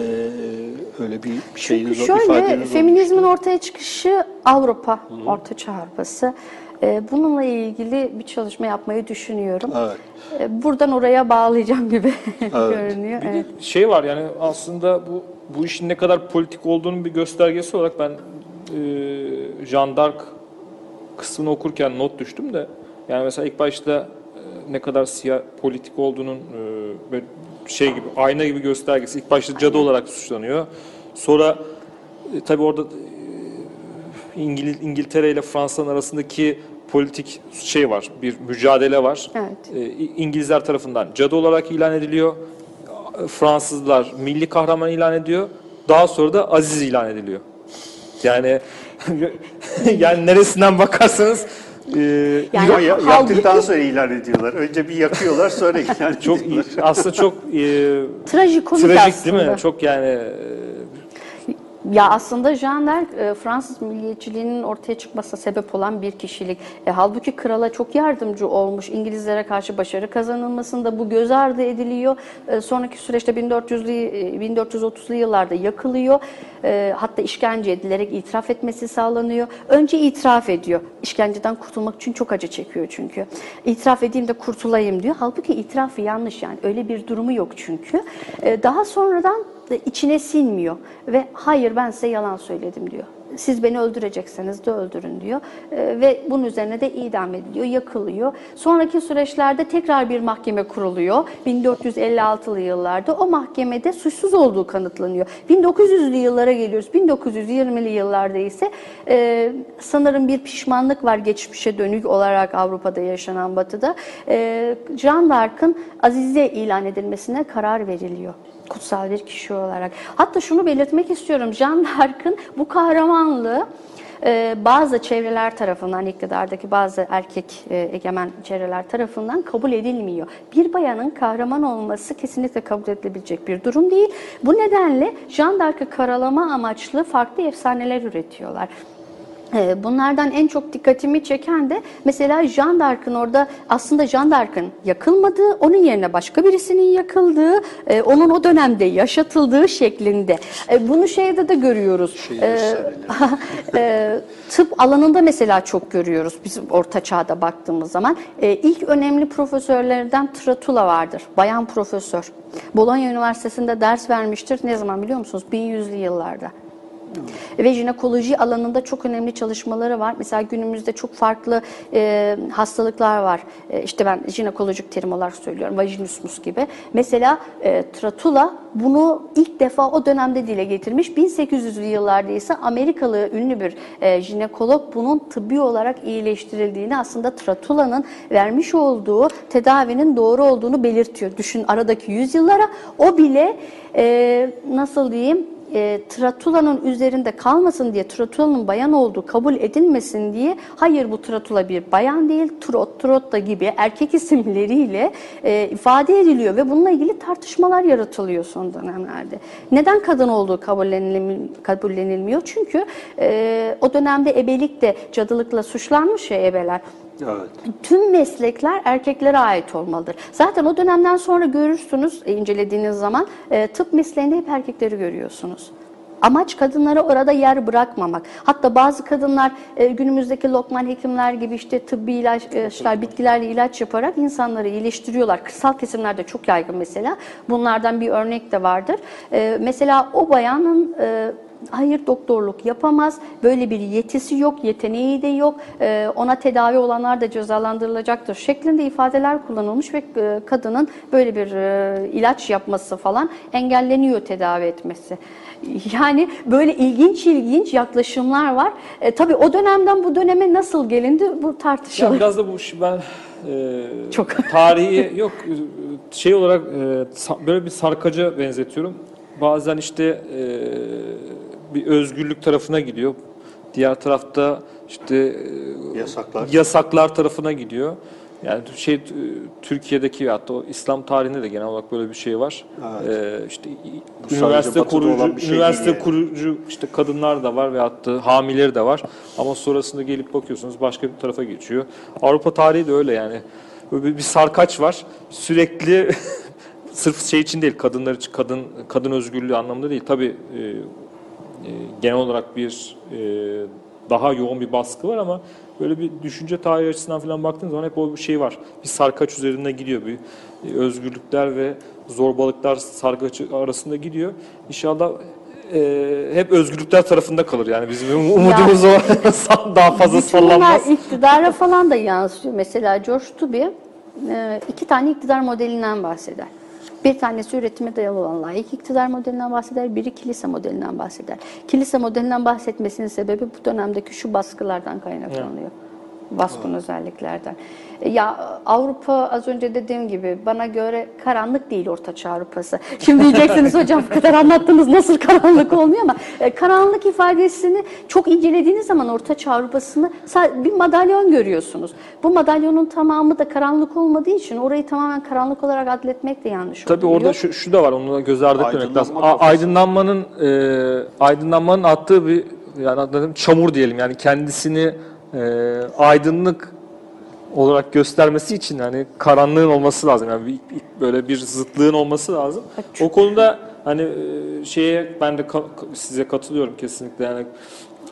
öyle bir şeyiniz Çünkü şöyle ifadeniz feminizmin ortaya çıkışı Avrupa, Ortaçağ Avrupası. E, bununla ilgili bir çalışma yapmayı düşünüyorum. Evet. E, buradan oraya bağlayacağım gibi görünüyor. Bir de Evet. şey var yani aslında bu bu işin ne kadar politik olduğunun bir göstergesi olarak ben e, Jean d'Arc kısmını okurken not düştüm de yani mesela ilk başta ne kadar siyah politik olduğunun e, böyle şey gibi ayna gibi göstergesi. İlk başta cadı olarak suçlanıyor. Sonra e, tabii orada e, İngil, İngiltere ile Fransa'nın arasındaki politik şey var, bir mücadele var. Evet. E, İngilizler tarafından cadı olarak ilan ediliyor. Fransızlar milli kahraman ilan ediyor. Daha sonra da aziz ilan ediliyor. Yani yani neresinden bakarsanız e, Yani Ama ya- yaktıktan sonra ilan ediyorlar. Önce bir yakıyorlar sonra ilan çok ediyorlar. iyi, aslında çok e, Trajikomik trajik aslında. değil mi? Çok yani e, Ya aslında Jean d'Arc e, Fransız milliyetçiliğinin ortaya çıkmasına sebep olan bir kişilik. E, halbuki krala çok yardımcı olmuş. İngilizlere karşı başarı kazanılmasında bu göz ardı ediliyor. E, sonraki süreçte 1400'lü e, 1430'lu yıllarda yakılıyor. E, hatta işkence edilerek itiraf etmesi sağlanıyor. Önce itiraf ediyor. İşkenceden kurtulmak için çok acı çekiyor çünkü. İtiraf edeyim de kurtulayım diyor. Halbuki itirafı yanlış yani. Öyle bir durumu yok çünkü. E, daha sonradan da içine sinmiyor ve hayır ben size yalan söyledim diyor. Siz beni öldürecekseniz de öldürün diyor. Ee, ve bunun üzerine de idam ediliyor, yakılıyor. Sonraki süreçlerde tekrar bir mahkeme kuruluyor. 1456'lı yıllarda o mahkemede suçsuz olduğu kanıtlanıyor. 1900'lü yıllara geliyoruz. 1920'li yıllarda ise e, sanırım bir pişmanlık var geçmişe dönük olarak Avrupa'da yaşanan batıda. E, Jean d'Arc'ın Azize ilan edilmesine karar veriliyor kutsal bir kişi olarak. Hatta şunu belirtmek istiyorum. Jean d'Arc'ın bu kahramanlığı e, bazı çevreler tarafından, iktidardaki bazı erkek e, egemen çevreler tarafından kabul edilmiyor. Bir bayanın kahraman olması kesinlikle kabul edilebilecek bir durum değil. Bu nedenle Jean d'Arc'ı karalama amaçlı farklı efsaneler üretiyorlar. Ee, Bunlardan en çok dikkatimi çeken de mesela Jean d'Arc'ın orada aslında Jean d'Arc'ın yakılmadığı, onun yerine başka birisinin yakıldığı, e, onun o dönemde yaşatıldığı şeklinde. E, Bunu şeyde de görüyoruz. Şey E, e, tıp alanında mesela çok görüyoruz bizim orta çağda baktığımız zaman. İlk önemli profesörlerden Tratula vardır. Bayan profesör. Bologna Üniversitesi'nde ders vermiştir. Ne zaman biliyor musunuz? 1100'lü yıllarda. Ve jinekoloji alanında çok önemli çalışmaları var. Mesela günümüzde çok farklı e, hastalıklar var. E, işte ben jinekolojik terim olarak söylüyorum. Vajinismus gibi. Mesela e, Tratula bunu ilk defa o dönemde dile getirmiş. 1800'lü yıllarda ise Amerikalı ünlü bir e, jinekolog bunun tıbbi olarak iyileştirildiğini aslında Tratula'nın vermiş olduğu tedavinin doğru olduğunu belirtiyor. Düşün aradaki yüzyıllara o bile e, nasıl diyeyim e, Tratula'nın üzerinde kalmasın diye, Tratula'nın bayan olduğu kabul edilmesin diye, hayır bu Tratula bir bayan değil, Trot, Trotta gibi erkek isimleriyle e, ifade ediliyor ve bununla ilgili tartışmalar yaratılıyor son dönemlerde. Neden kadın olduğu kabullenilmi- kabullenilmiyor? Çünkü e, o dönemde ebelik de cadılıkla suçlanmış ya ebeler Evet. tüm meslekler erkeklere ait olmalıdır. Zaten o dönemden sonra görürsünüz e, incelediğiniz zaman e, tıp mesleğinde hep erkekleri görüyorsunuz. Amaç kadınlara orada yer bırakmamak. Hatta bazı kadınlar e, günümüzdeki lokman hekimler gibi işte tıbbi ilaçlar, bitkilerle ilaç yaparak insanları iyileştiriyorlar. Kırsal kesimlerde çok yaygın mesela. Bunlardan bir örnek de vardır. Mesela o bayanın hayır doktorluk yapamaz, böyle bir yetisi yok, yeteneği de yok, e, ona tedavi olanlar da cezalandırılacaktır şeklinde ifadeler kullanılmış ve e, kadının böyle bir e, ilaç yapması falan engelleniyor tedavi etmesi. Yani böyle ilginç ilginç yaklaşımlar var. E, tabii o dönemden bu döneme nasıl gelindi bu Ya tartışılır. biraz da bu ben e, Çok. tarihi yok şey olarak e, böyle bir sarkaca benzetiyorum. Bazen işte e, bir özgürlük tarafına gidiyor. Diğer tarafta işte e, Yasaklar. yasaklar tarafına gidiyor. Yani şey Türkiye'deki hatta o İslam tarihinde de genel olarak böyle bir şey var. Evet. Ee, işte Bu üniversite kurucu şey üniversite yani. kurucu işte kadınlar da var ve hatta hamileri de var. Ama sonrasında gelip bakıyorsunuz başka bir tarafa geçiyor. Avrupa tarihi de öyle yani. Böyle bir, sarkaç var. Sürekli sırf şey için değil, kadınlar için kadın kadın özgürlüğü anlamında değil. Tabii e, genel olarak bir e, daha yoğun bir baskı var ama böyle bir düşünce tarihi açısından falan baktığınız zaman hep o bir şey var. Bir sarkaç üzerinde gidiyor bir e, özgürlükler ve zorbalıklar sarkaç arasında gidiyor. İnşallah e, hep özgürlükler tarafında kalır yani bizim umudumuz o daha fazla sallanmaz. iktidara falan da yansıyor. Mesela George Tubi e, iki tane iktidar modelinden bahseder. Bir tanesi üretime dayalı olan layık iktidar modelinden bahseder, biri kilise modelinden bahseder. Kilise modelinden bahsetmesinin sebebi bu dönemdeki şu baskılardan kaynaklanıyor. Baskın özelliklerden. E, Ya Avrupa az önce dediğim gibi bana göre karanlık değil Orta Çağ Avrupası. Şimdi diyeceksiniz hocam bu kadar anlattınız nasıl karanlık olmuyor ama e, karanlık ifadesini çok incelediğiniz zaman Orta Çağ Avrupası'nı bir madalyon görüyorsunuz. Bu madalyonun tamamı da karanlık olmadığı için orayı tamamen karanlık olarak adletmek de yanlış Tabii oluyor. orada şu, şu da var, onu da göz ardı Aydınlanma lazım. A- aydınlanmanın e, aydınlanmanın attığı bir yani adlarım çamur diyelim yani kendisini e, aydınlık olarak göstermesi için hani karanlığın olması lazım yani bir- bir- böyle bir zıtlığın olması lazım. O konuda hani e, şeye ben de ka- size katılıyorum kesinlikle yani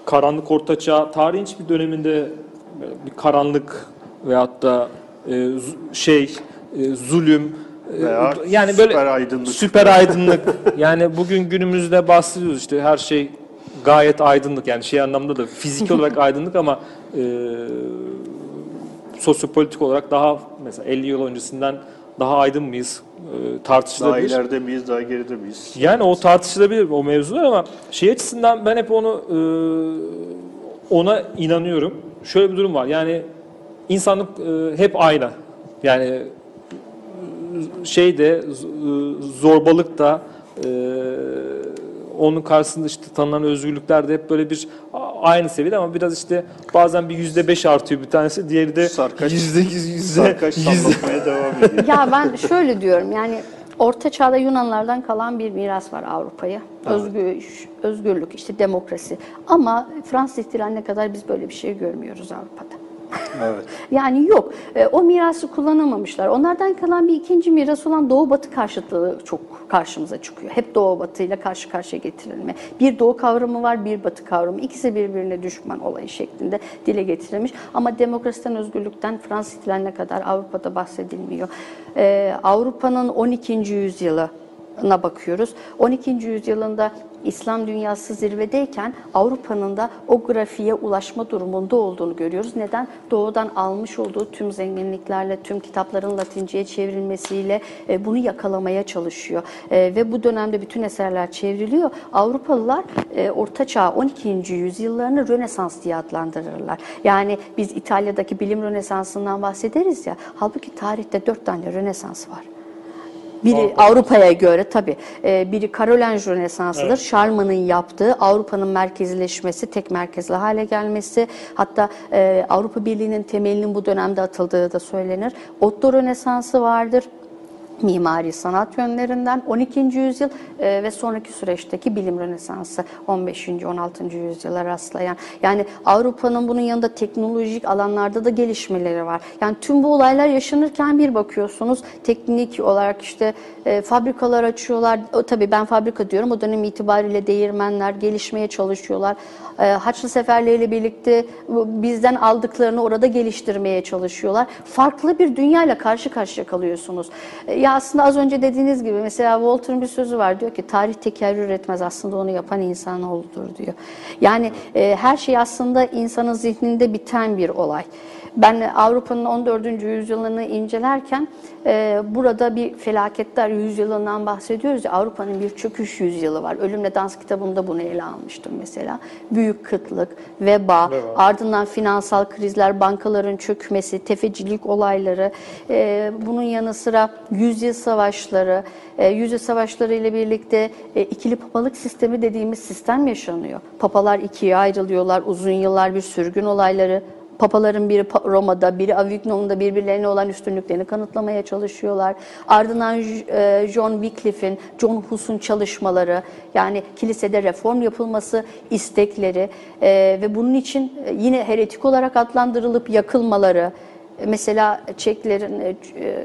karanlık ortaçağ tarihin hiçbir döneminde bir karanlık veyahut da e, şey e, zulüm e, Veya yani böyle süper aydınlık. süper aydınlık yani bugün günümüzde bahsediyoruz işte her şey gayet aydınlık yani şey anlamda da fiziki olarak aydınlık ama e, sosyopolitik olarak daha mesela 50 yıl öncesinden daha aydın mıyız e, Daha tartışılabilir. ileride miyiz, daha geride miyiz? Yani o tartışılabilir o mevzular ama şey açısından ben hep onu e, ona inanıyorum. Şöyle bir durum var. Yani insanlık e, hep aynı. Yani e, şey de zorbalık da e, onun karşısında işte tanınan özgürlükler de hep böyle bir aynı seviyede ama biraz işte bazen bir yüzde beş artıyor bir tanesi diğeri de Sarkaç- yüzde yüz yüzde Sarkaç yüzde devam ediyor. Ya ben şöyle diyorum yani Orta Çağ'da Yunanlardan kalan bir miras var Avrupa'ya. Özgür, özgürlük, işte demokrasi. Ama Fransız ihtilaline kadar biz böyle bir şey görmüyoruz Avrupa'da. Evet. Yani yok. E, o mirası kullanamamışlar. Onlardan kalan bir ikinci miras olan Doğu Batı karşıtlığı çok karşımıza çıkıyor. Hep Doğu Batı ile karşı karşıya getirilme. Bir Doğu kavramı var, bir Batı kavramı. İkisi birbirine düşman olayı şeklinde dile getirilmiş. Ama demokrasiden, özgürlükten Fransız ihtilaline kadar Avrupa'da bahsedilmiyor. E, Avrupa'nın 12. yüzyılı na bakıyoruz. 12. yüzyılında İslam dünyası zirvedeyken Avrupa'nın da o grafiğe ulaşma durumunda olduğunu görüyoruz. Neden? Doğudan almış olduğu tüm zenginliklerle, tüm kitapların Latince'ye çevrilmesiyle e, bunu yakalamaya çalışıyor. E, ve bu dönemde bütün eserler çevriliyor. Avrupalılar e, Orta Çağ 12. yüzyıllarını Rönesans diye adlandırırlar. Yani biz İtalya'daki bilim Rönesansından bahsederiz ya. Halbuki tarihte dört tane Rönesans var. Biri Avrupa'ya göre tabii. e, biri Karolinj Rönesansı'dır. Charlemagn'ın yaptığı Avrupa'nın merkezleşmesi, tek merkezli hale gelmesi. Hatta e, Avrupa Birliği'nin temelinin bu dönemde atıldığı da söylenir. Otto Rönesansı vardır mimari sanat yönlerinden 12. yüzyıl e, ve sonraki süreçteki bilim rönesansı 15. 16. yüzyıla rastlayan. Yani Avrupa'nın bunun yanında teknolojik alanlarda da gelişmeleri var. Yani tüm bu olaylar yaşanırken bir bakıyorsunuz teknik olarak işte e, fabrikalar açıyorlar. O, tabii ben fabrika diyorum. O dönem itibariyle değirmenler gelişmeye çalışıyorlar. E, Haçlı seferleriyle birlikte bizden aldıklarını orada geliştirmeye çalışıyorlar. Farklı bir dünyayla karşı karşıya kalıyorsunuz. E, ya aslında az önce dediğiniz gibi mesela Walter'ın bir sözü var diyor ki tarih tekerrür etmez aslında onu yapan insanoğludur diyor. Yani e, her şey aslında insanın zihninde biten bir olay. Ben Avrupa'nın 14. yüzyılını incelerken e, burada bir felaketler yüzyılından bahsediyoruz ya Avrupa'nın bir çöküş yüzyılı var. Ölümle Dans kitabımda bunu ele almıştım mesela. Büyük kıtlık, veba, ardından finansal krizler, bankaların çökmesi, tefecilik olayları, e, bunun yanı sıra yüzyıl savaşları, e, yüzyıl savaşları ile birlikte e, ikili papalık sistemi dediğimiz sistem yaşanıyor. Papalar ikiye ayrılıyorlar, uzun yıllar bir sürgün olayları, Papaların biri Roma'da, biri Avignon'da birbirlerine olan üstünlüklerini kanıtlamaya çalışıyorlar. Ardından e, John Wycliffe'in, John Hus'un çalışmaları, yani kilisede reform yapılması istekleri e, ve bunun için e, yine heretik olarak adlandırılıp yakılmaları, Mesela Çeklerin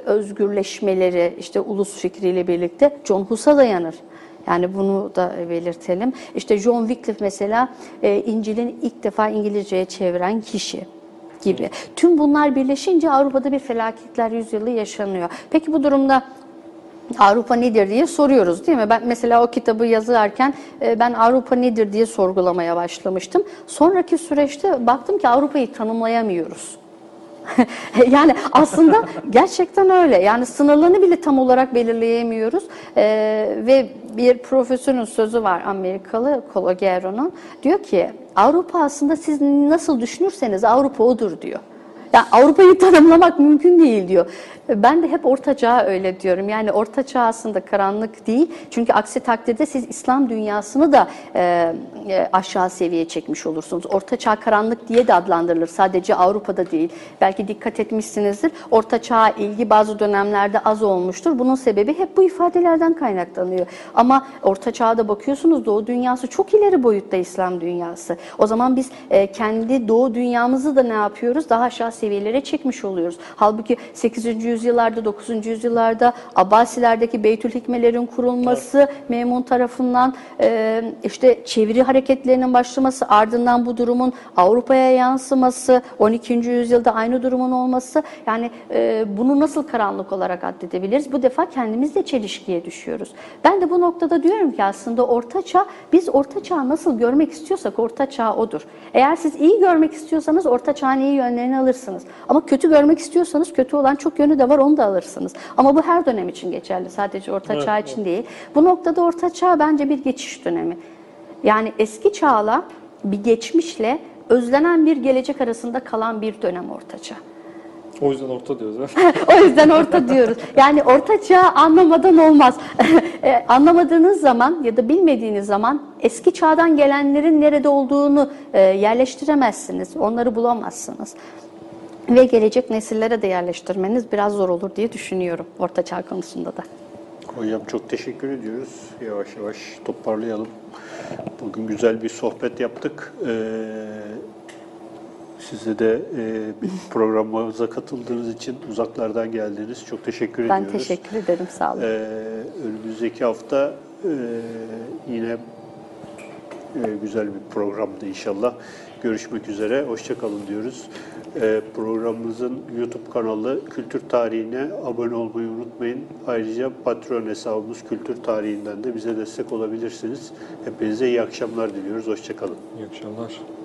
özgürleşmeleri işte ulus fikriyle birlikte John Hus'a dayanır. Yani bunu da belirtelim. İşte John Wycliffe mesela İncil'in ilk defa İngilizceye çeviren kişi gibi. Tüm bunlar birleşince Avrupa'da bir felaketler yüzyılı yaşanıyor. Peki bu durumda Avrupa nedir diye soruyoruz değil mi? Ben mesela o kitabı yazarken e, ben Avrupa nedir diye sorgulamaya başlamıştım. Sonraki süreçte baktım ki Avrupa'yı tanımlayamıyoruz. yani aslında gerçekten öyle. Yani sınırlarını bile tam olarak belirleyemiyoruz. Ee, ve bir profesörün sözü var Amerikalı Colagero'nun. Diyor ki Avrupa aslında siz nasıl düşünürseniz Avrupa odur diyor. Yani Avrupa'yı tanımlamak mümkün değil diyor. Ben de hep Orta Çağ öyle diyorum. Yani Orta Çağ aslında karanlık değil. Çünkü aksi takdirde siz İslam dünyasını da e, e, aşağı seviyeye çekmiş olursunuz. Orta Çağ karanlık diye de adlandırılır. Sadece Avrupa'da değil. Belki dikkat etmişsinizdir. Orta Çağ'a ilgi bazı dönemlerde az olmuştur. Bunun sebebi hep bu ifadelerden kaynaklanıyor. Ama Orta Çağ'da bakıyorsunuz Doğu dünyası çok ileri boyutta İslam dünyası. O zaman biz e, kendi Doğu dünyamızı da ne yapıyoruz? Daha aşağı seviyelere çekmiş oluyoruz. Halbuki 8. yüzyıllarda, 9. yüzyıllarda Abbasilerdeki Beytül Hikmelerin kurulması Memun tarafından e, işte çeviri hareketlerinin başlaması ardından bu durumun Avrupa'ya yansıması 12. yüzyılda aynı durumun olması yani e, bunu nasıl karanlık olarak addedebiliriz? Bu defa kendimizle çelişkiye düşüyoruz. Ben de bu noktada diyorum ki aslında Orta Çağ biz Orta Çağ nasıl görmek istiyorsak Orta Çağ odur. Eğer siz iyi görmek istiyorsanız Orta Çağ'ın iyi yönlerini alırsınız. Ama kötü görmek istiyorsanız kötü olan çok yönü de var onu da alırsınız. Ama bu her dönem için geçerli. Sadece Orta Çağ için değil. Bu noktada Orta Çağ bence bir geçiş dönemi. Yani eski çağla bir geçmişle özlenen bir gelecek arasında kalan bir dönem Orta Çağ. O yüzden orta diyoruz. o yüzden orta diyoruz. Yani orta çağ anlamadan olmaz. E, Anlamadığınız zaman ya da bilmediğiniz zaman eski çağdan gelenlerin nerede olduğunu e, yerleştiremezsiniz. Onları bulamazsınız. Ve gelecek nesillere de yerleştirmeniz biraz zor olur diye düşünüyorum orta çağ konusunda da. Hocam çok teşekkür ediyoruz. Yavaş yavaş toparlayalım. Bugün güzel bir sohbet yaptık. Ee, size de e, programımıza katıldığınız için uzaklardan geldiğiniz çok teşekkür Ben ediyoruz. teşekkür ederim. Sağ olun. Ee, önümüzdeki hafta e, yine e, güzel bir programdı inşallah. Görüşmek üzere, hoşçakalın diyoruz. Ee, programımızın YouTube kanalı Kültür Tarihi'ne abone olmayı unutmayın. Ayrıca Patreon hesabımız Kültür Tarihi'nden de bize destek olabilirsiniz. Hepinize iyi akşamlar diliyoruz, hoşçakalın. İyi akşamlar.